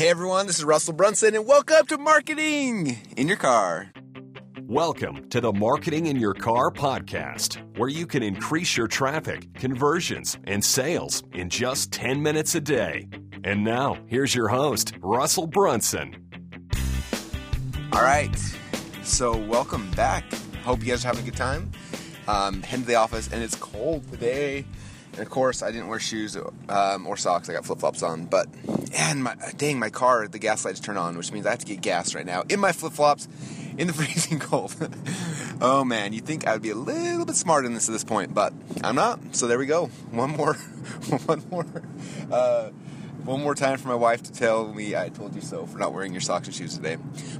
Hey everyone, this is Russell Brunson, and welcome to Marketing in Your Car. Welcome to the Marketing in Your Car podcast, where you can increase your traffic, conversions, and sales in just 10 minutes a day. And now, here's your host, Russell Brunson. All right, so welcome back. Hope you guys are having a good time. Um, heading to the office, and it's cold today. And of course, I didn't wear shoes um, or socks. I got flip flops on. But, and my, dang, my car, the gas lights turn on, which means I have to get gas right now in my flip flops in the freezing cold. oh man, you think I would be a little bit smarter than this at this point, but I'm not. So there we go. One more, one more, uh, one more time for my wife to tell me I told you so for not wearing your socks and shoes today.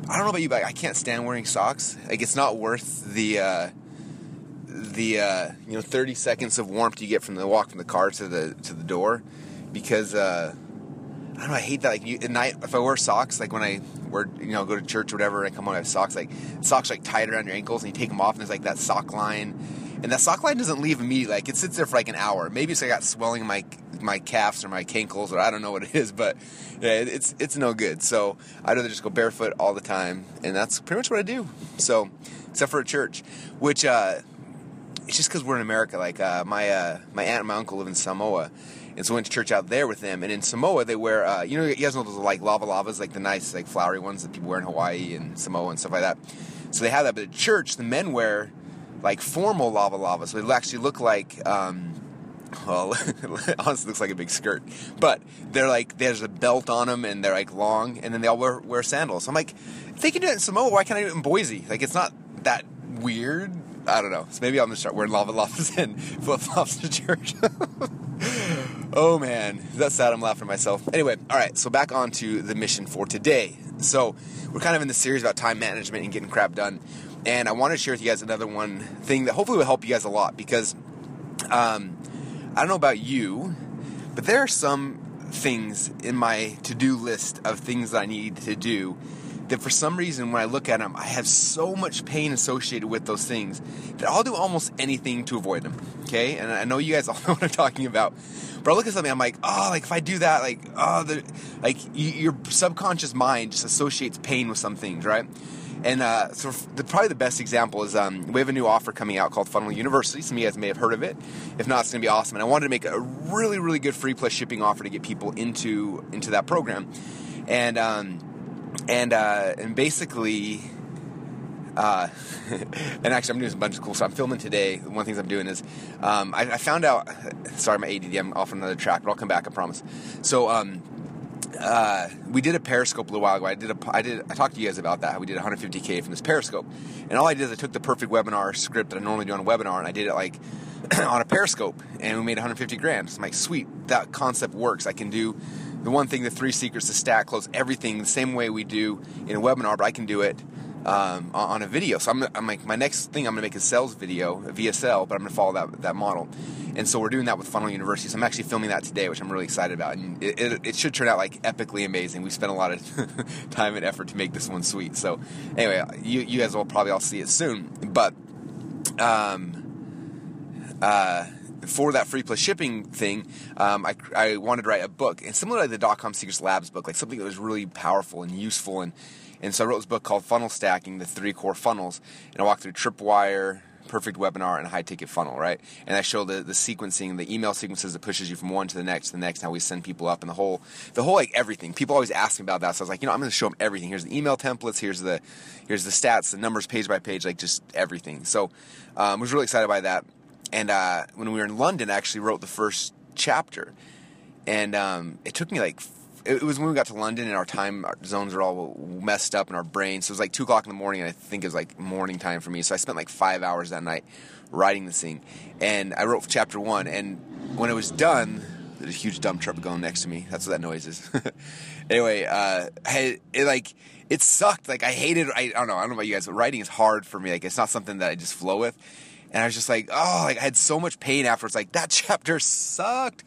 I don't know about you, but I can't stand wearing socks. Like it's not worth the. Uh, the uh, you know 30 seconds of warmth you get from the walk from the car to the to the door because uh, I don't know I hate that like you, at night if I wear socks like when I wear you know go to church or whatever and I come home I have socks like socks like tied around your ankles and you take them off and there's like that sock line and that sock line doesn't leave immediately like it sits there for like an hour. Maybe it's like I got swelling in my my calves or my cankles or I don't know what it is but yeah it's it's no good. So I'd rather just go barefoot all the time and that's pretty much what I do so except for a church which uh it's just because we're in America. Like uh, my uh, my aunt and my uncle live in Samoa, and so I went to church out there with them. And in Samoa, they wear uh, you know you guys know those like lava lavas, like the nice like flowery ones that people wear in Hawaii and Samoa and stuff like that. So they have that, but at church, the men wear like formal lava lavas. So they actually look like. Um, well, honestly, looks like a big skirt, but they're like there's a belt on them and they're like long, and then they all wear, wear sandals. So I'm like, if they can do it in Samoa, why can't I do it in Boise? Like, it's not that weird I don't know. So maybe I'm gonna start wearing lava lavas and flip flops to church. oh man, is that sad? I'm laughing at myself. Anyway, all right. So back on to the mission for today. So we're kind of in the series about time management and getting crap done, and I want to share with you guys another one thing that hopefully will help you guys a lot because um, I don't know about you, but there are some things in my to-do list of things that I need to do that for some reason when I look at them, I have so much pain associated with those things that I'll do almost anything to avoid them. Okay, and I know you guys all know what I'm talking about. But I look at something, I'm like, oh, like if I do that, like, oh, the, like you, your subconscious mind just associates pain with some things, right? And uh, so the, probably the best example is um, we have a new offer coming out called Funnel University. Some of you guys may have heard of it. If not, it's going to be awesome. And I wanted to make a really, really good free plus shipping offer to get people into into that program. And um, and uh, and basically, uh, and actually, I'm doing a bunch of cool stuff. I'm filming today. One of the things I'm doing is um, I, I, found out. Sorry, my ADD. I'm off on another track, but I'll come back. I promise. So. Um, uh, we did a Periscope a little while ago. I did a, I did, I talked to you guys about that. We did 150k from this Periscope, and all I did is I took the perfect webinar script that I normally do on a webinar, and I did it like on a Periscope, and we made 150 grand. So I'm like, sweet, that concept works. I can do the one thing, the three secrets to stack close everything the same way we do in a webinar, but I can do it um, on a video. So I'm, I'm, like, my next thing I'm going to make a sales video, a VSL, but I'm going to follow that that model. And so we're doing that with Funnel University. So I'm actually filming that today, which I'm really excited about. And it, it, it should turn out like epically amazing. We spent a lot of time and effort to make this one sweet. So anyway, you, you guys will probably all see it soon. But um, uh, for that free plus shipping thing, um, I, I wanted to write a book, and similar to the dot com secrets labs book, like something that was really powerful and useful, and and so I wrote this book called Funnel Stacking: The Three Core Funnels, and I walked through Tripwire, perfect webinar and high ticket funnel, right? And I show the, the sequencing, the email sequences that pushes you from one to the next to the next, how we send people up, and the whole, the whole like everything. People always ask me about that, so I was like, you know, I'm going to show them everything. Here's the email templates, here's the, here's the stats, the numbers page by page, like just everything. So um, I was really excited by that. And uh, when we were in London, I actually wrote the first chapter, and um, it took me like it was when we got to London and our time our zones are all messed up in our brains. So it was like two o'clock in the morning, and I think it was like morning time for me. So I spent like five hours that night writing this thing, and I wrote chapter one. And when it was done, there's a huge dump truck going next to me. That's what that noise is. anyway, uh, I, it like it sucked. Like I hated. I, I don't know. I don't know about you guys, but writing is hard for me. Like it's not something that I just flow with and I was just like, oh, like I had so much pain afterwards. Like that chapter sucked.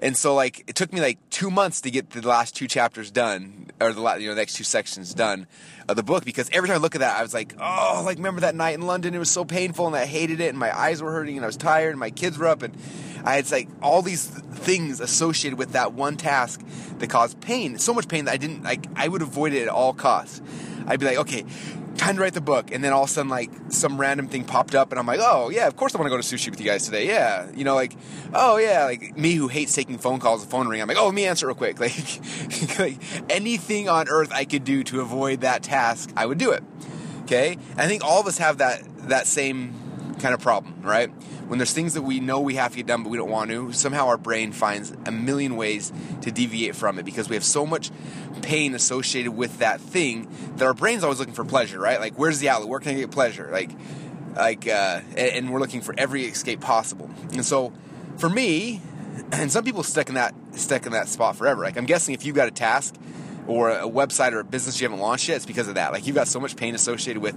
And so like it took me like two months to get the last two chapters done, or the you know the next two sections done of the book because every time I look at that, I was like, oh, like remember that night in London? It was so painful, and I hated it, and my eyes were hurting, and I was tired, and my kids were up, and I had like all these things associated with that one task that caused pain, so much pain that I didn't like. I would avoid it at all costs. I'd be like, okay, time to write the book, and then all of a sudden, like some random thing popped up, and I'm like, oh yeah, of course I want to go to sushi with you guys today. Yeah, you know, like, oh yeah, like me who hates taking phone calls, the phone ring. I'm like, oh, let me answer real quick. Like, like anything on earth I could do to avoid that task, I would do it. Okay, and I think all of us have that that same kind of problem, right? When there's things that we know we have to get done but we don't want to, somehow our brain finds a million ways to deviate from it because we have so much pain associated with that thing that our brain's always looking for pleasure, right? Like, where's the outlet? Where can I get pleasure? Like, like, uh, and we're looking for every escape possible. And so, for me, and some people stuck in that stuck in that spot forever. Like, I'm guessing if you've got a task or a website or a business you haven't launched yet, it's because of that. Like you've got so much pain associated with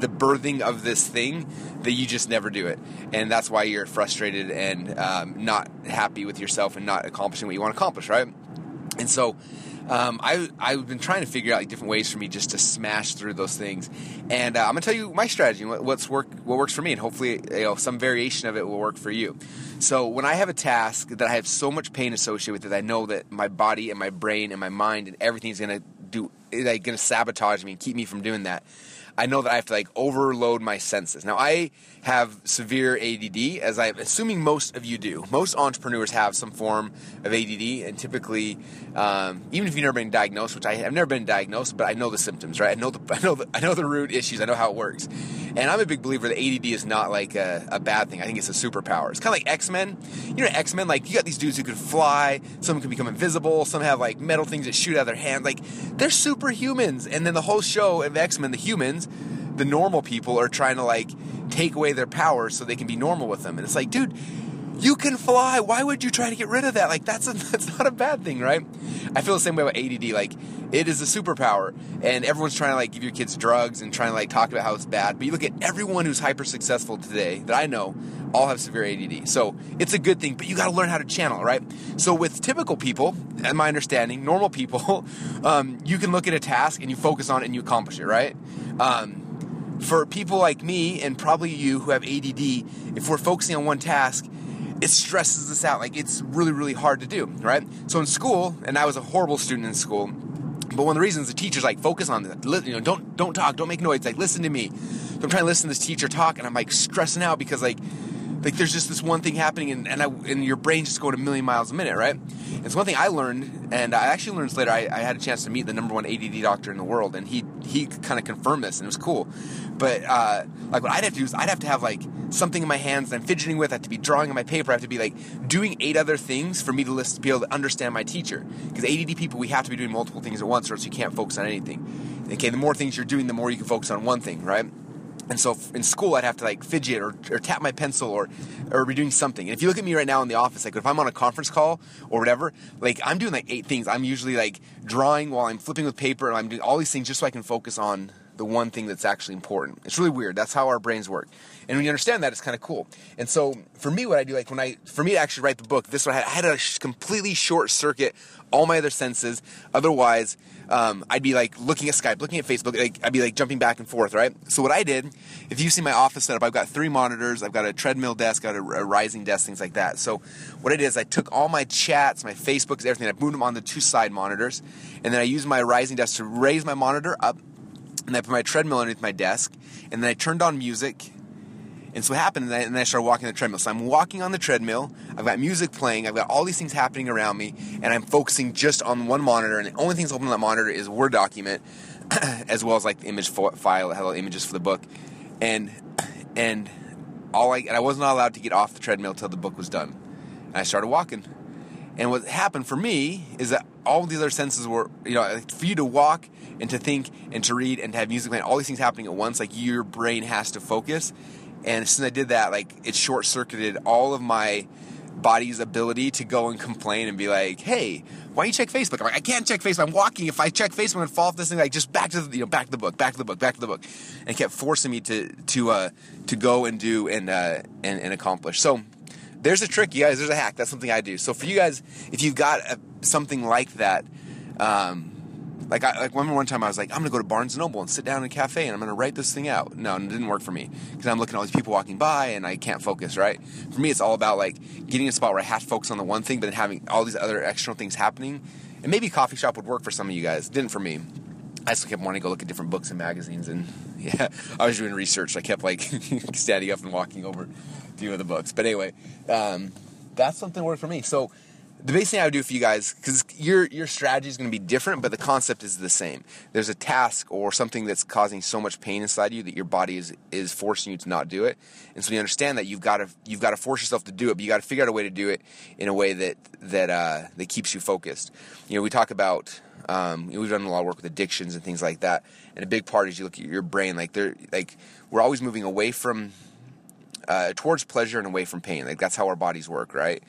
the birthing of this thing that you just never do it, and that's why you're frustrated and um, not happy with yourself and not accomplishing what you want to accomplish, right? And so. Um, I, I've been trying to figure out like, different ways for me just to smash through those things, and uh, I'm gonna tell you my strategy, what, what's work, what works for me, and hopefully you know some variation of it will work for you. So when I have a task that I have so much pain associated with it, I know that my body and my brain and my mind and everything is gonna do like gonna sabotage me and keep me from doing that. I know that I have to like overload my senses. Now I have severe ADD, as I'm assuming most of you do. Most entrepreneurs have some form of ADD, and typically, um, even if you've never been diagnosed, which I have never been diagnosed, but I know the symptoms, right? I know the I know the, I know the root issues. I know how it works, and I'm a big believer that ADD is not like a, a bad thing. I think it's a superpower. It's kind of like X Men. You know, X Men. Like you got these dudes who can fly. Some can become invisible. Some have like metal things that shoot out of their hand. Like they're superhumans. And then the whole show of X Men, the humans the normal people are trying to like take away their power so they can be normal with them. And it's like, dude, you can fly. Why would you try to get rid of that? Like that's a, that's not a bad thing, right? I feel the same way about ADD. Like it is a superpower, and everyone's trying to like give your kids drugs and trying to like talk about how it's bad. But you look at everyone who's hyper successful today that I know, all have severe ADD. So it's a good thing, but you got to learn how to channel, right? So with typical people, and my understanding, normal people, um, you can look at a task and you focus on it and you accomplish it, right? Um, for people like me and probably you who have ADD, if we're focusing on one task, it stresses us out. Like it's really, really hard to do, right? So in school, and I was a horrible student in school, but one of the reasons the teacher's like focus on that, you know, don't don't talk, don't make noise, like listen to me. So I'm trying to listen to this teacher talk, and I'm like stressing out because like like there's just this one thing happening and, and, I, and your brain just going a million miles a minute right? It's one thing i learned and i actually learned this later. I, I, had a chance to meet the number one ADD doctor in the world and he he kind of confirmed this and it was cool. But uh, like what i'd have to do is i'd have to have like something in my hands that i'm fidgeting with i have to be drawing on my paper i have to be like doing eight other things for me to list, be able to understand my teacher. Because ADD people we have to be doing multiple things at once or else you can't focus on anything. Okay the more things you're doing the more you can focus on one thing right and so in school, I'd have to like fidget or, or tap my pencil or or be doing something. And if you look at me right now in the office, like if I'm on a conference call or whatever, like I'm doing like eight things. I'm usually like drawing while I'm flipping with paper, and I'm doing all these things just so I can focus on the one thing that's actually important. It's really weird. That's how our brains work. And when you understand that, it's kind of cool. And so for me, what I do, like when I, for me to actually write the book, this one I had, I had completely short circuit all my other senses. Otherwise, um, I'd be like looking at Skype, looking at Facebook, like, I'd be like jumping back and forth, right? So what I did, if you see my office setup, I've got three monitors, I've got a treadmill desk, I've got a, a rising desk, things like that. So what I did is I took all my chats, my Facebooks, everything, I moved them on the two side monitors, and then I used my rising desk to raise my monitor up, and I put my treadmill underneath my desk, and then I turned on music, and so what happened, and, I, I started walking the treadmill. So I'm walking on the treadmill. I've got music playing. I've got all these things happening around me, and I'm focusing just on one monitor. And the only thing that's open on that monitor is Word document, as well as like the image file that had images for the book. And and all I and I was not allowed to get off the treadmill until the book was done. And I started walking. And what happened for me is that all the other senses were, you know, for you to walk and to think and to read and to have music playing, all these things happening at once, like your brain has to focus. And since I did that, like it short circuited all of my body's ability to go and complain and be like, "Hey, why do you check Facebook?" I'm like, "I can't check Facebook. I'm walking. If I check Facebook, I'm gonna fall off this thing. Like, just back to the, you know, back to the book, back to the book, back to the book," and kept forcing me to to uh, to go and do and uh, and, and accomplish. So there's a trick, you guys. There's a hack. That's something I do. So for you guys, if you've got a, something like that. Um, like I like one one time I was like I'm gonna go to Barnes and Noble and sit down in a cafe and I'm gonna write this thing out. No, and it didn't work for me because I'm looking at all these people walking by and I can't focus. Right? For me, it's all about like getting a spot where I have to focus on the one thing, but then having all these other external things happening. And maybe coffee shop would work for some of you guys. It didn't for me. I still kept wanting to go look at different books and magazines, and yeah, I was doing research. I kept like standing up and walking over to one of the books. But anyway, um, that's something that worked for me. So the basic thing I would do for you guys, because your your strategy is going to be different, but the concept is the same. There's a task or something that's causing so much pain inside you that your body is is forcing you to not do it, and so you understand that you've got to you've got to force yourself to do it, but you got to figure out a way to do it in a way that that uh, that keeps you focused. You know, we talk about um, we've done a lot of work with addictions and things like that, and a big part is you look at your brain like they're like we're always moving away from uh, towards pleasure and away from pain. Like that's how our bodies work, right?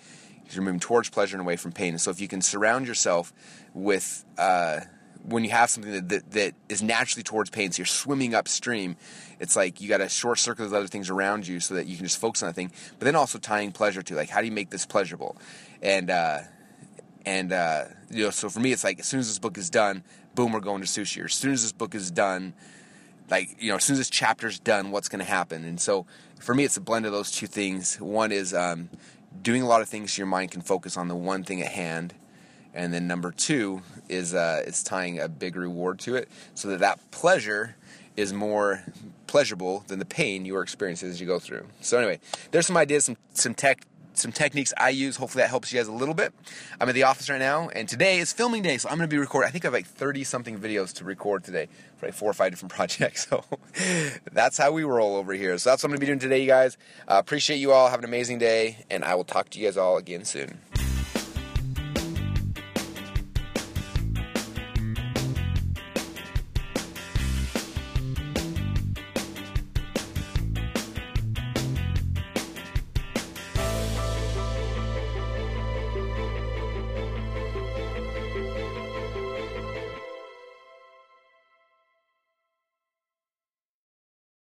You're moving towards pleasure and away from pain. And so if you can surround yourself with uh, when you have something that, that, that is naturally towards pain, so you're swimming upstream, it's like you got to short circuit those other things around you so that you can just focus on that thing. But then also tying pleasure to like how do you make this pleasurable? And uh, and uh, you know, so for me, it's like as soon as this book is done, boom, we're going to sushi. Or as soon as this book is done, like you know, as soon as this chapter's done, what's going to happen? And so for me, it's a blend of those two things. One is um, doing a lot of things so your mind can focus on the one thing at hand, and then number two is uh, is tying a big reward to it, so that that pleasure is more pleasurable than the pain you are experiencing as you go through. So anyway, there's some ideas, some some tech some techniques I use. Hopefully that helps you guys a little bit. I'm at the office right now, and today is filming day, so I'm going to be recording. I think I have like 30 something videos to record today for like four or five different projects. So that's how we roll over here. So that's what I'm going to be doing today, you guys. Uh, appreciate you all. Have an amazing day, and I will talk to you guys all again soon.